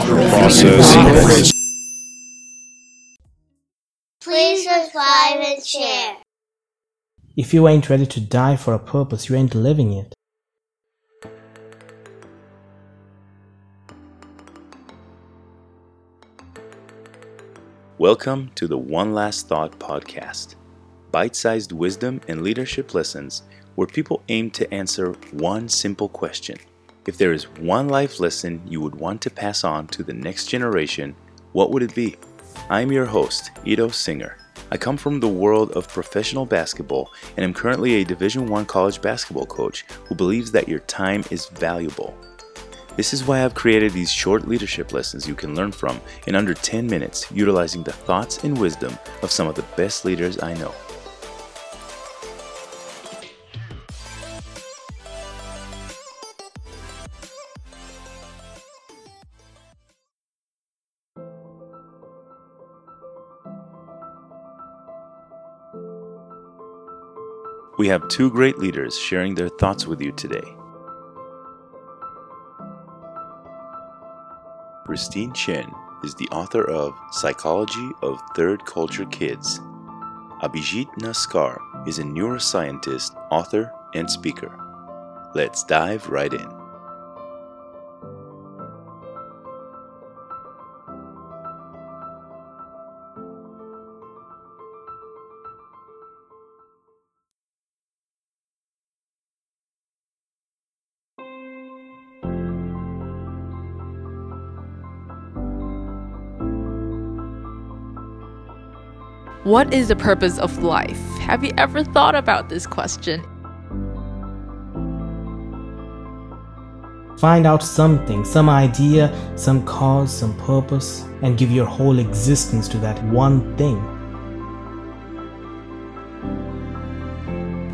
process. Please subscribe and share. If you ain't ready to die for a purpose, you ain't living it. Welcome to the One Last Thought podcast, bite sized wisdom and leadership lessons where people aim to answer one simple question. If there is one life lesson you would want to pass on to the next generation, what would it be? I'm your host, Ito Singer. I come from the world of professional basketball and am currently a Division 1 college basketball coach who believes that your time is valuable. This is why I've created these short leadership lessons you can learn from in under 10 minutes, utilizing the thoughts and wisdom of some of the best leaders I know. We have two great leaders sharing their thoughts with you today. Christine Chen is the author of Psychology of Third Culture Kids. Abhijit Naskar is a neuroscientist, author, and speaker. Let's dive right in. What is the purpose of life? Have you ever thought about this question? Find out something, some idea, some cause, some purpose, and give your whole existence to that one thing.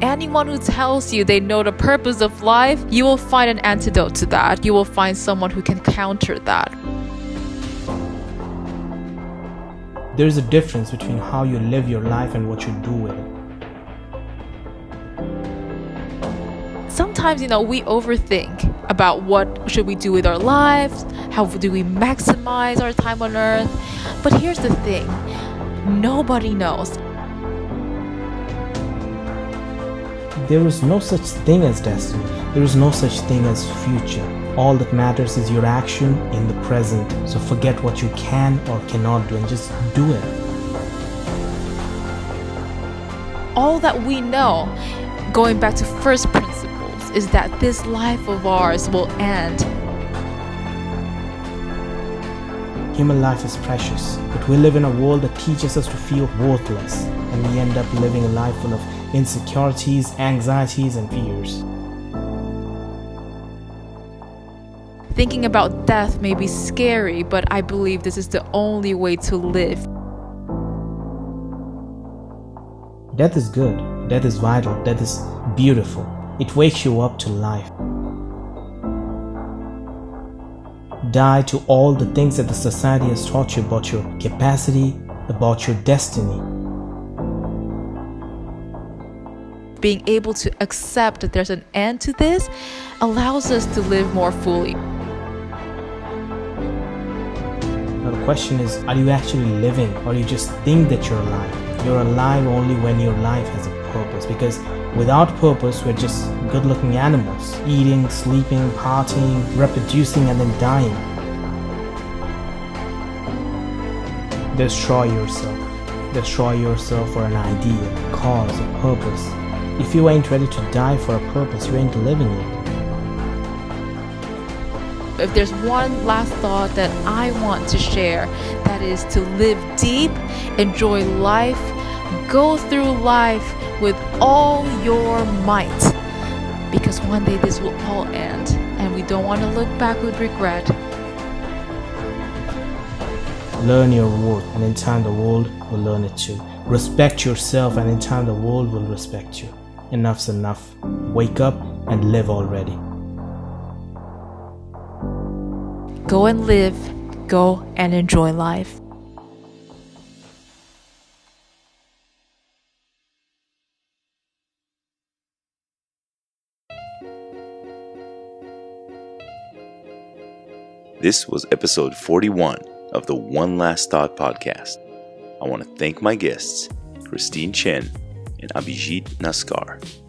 Anyone who tells you they know the purpose of life, you will find an antidote to that. You will find someone who can counter that. There is a difference between how you live your life and what you do with it. Sometimes, you know, we overthink about what should we do with our lives, how do we maximize our time on earth. But here's the thing, nobody knows. There is no such thing as destiny. There is no such thing as future. All that matters is your action in the present. So forget what you can or cannot do and just do it. All that we know, going back to first principles, is that this life of ours will end. Human life is precious, but we live in a world that teaches us to feel worthless, and we end up living a life full of insecurities, anxieties, and fears. Thinking about death may be scary, but I believe this is the only way to live. Death is good, death is vital, death is beautiful. It wakes you up to life. Die to all the things that the society has taught you about your capacity, about your destiny. Being able to accept that there's an end to this allows us to live more fully. Question is, are you actually living or you just think that you're alive? You're alive only when your life has a purpose because without purpose, we're just good looking animals, eating, sleeping, partying, reproducing, and then dying. Destroy yourself. Destroy yourself for an idea, cause, a purpose. If you ain't ready to die for a purpose, you ain't living it. If there's one last thought that I want to share, that is to live deep, enjoy life, go through life with all your might. Because one day this will all end, and we don't want to look back with regret. Learn your worth, and in time the world will learn it too. Respect yourself, and in time the world will respect you. Enough's enough. Wake up and live already. Go and live, go and enjoy life. This was episode 41 of the One Last Thought podcast. I want to thank my guests, Christine Chen and Abhijit Naskar.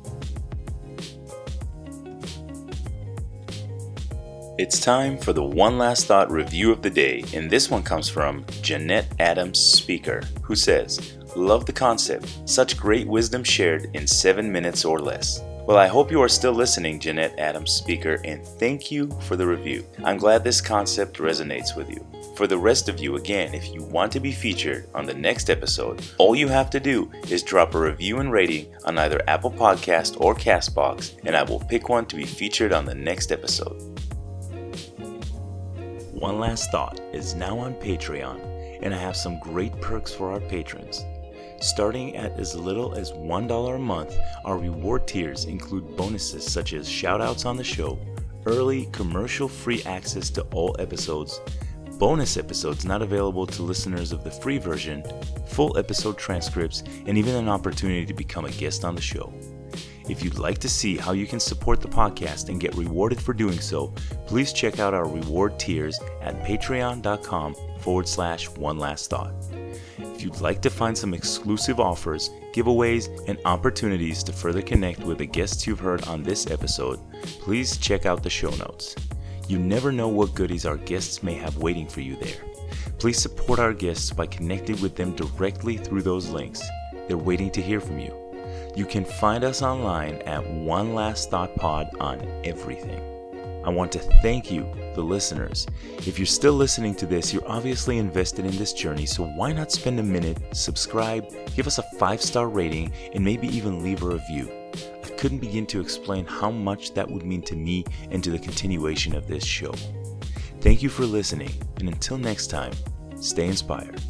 It's time for the One Last Thought review of the day, and this one comes from Jeanette Adams Speaker, who says, Love the concept. Such great wisdom shared in seven minutes or less. Well, I hope you are still listening, Jeanette Adams Speaker, and thank you for the review. I'm glad this concept resonates with you. For the rest of you, again, if you want to be featured on the next episode, all you have to do is drop a review and rating on either Apple Podcast or Castbox, and I will pick one to be featured on the next episode. One Last Thought is now on Patreon, and I have some great perks for our patrons. Starting at as little as $1 a month, our reward tiers include bonuses such as shoutouts on the show, early commercial free access to all episodes, bonus episodes not available to listeners of the free version, full episode transcripts, and even an opportunity to become a guest on the show. If you'd like to see how you can support the podcast and get rewarded for doing so, please check out our reward tiers at patreon.com forward slash one last thought. If you'd like to find some exclusive offers, giveaways, and opportunities to further connect with the guests you've heard on this episode, please check out the show notes. You never know what goodies our guests may have waiting for you there. Please support our guests by connecting with them directly through those links. They're waiting to hear from you. You can find us online at One Last Thought Pod on everything. I want to thank you, the listeners. If you're still listening to this, you're obviously invested in this journey, so why not spend a minute, subscribe, give us a five star rating, and maybe even leave a review? I couldn't begin to explain how much that would mean to me and to the continuation of this show. Thank you for listening, and until next time, stay inspired.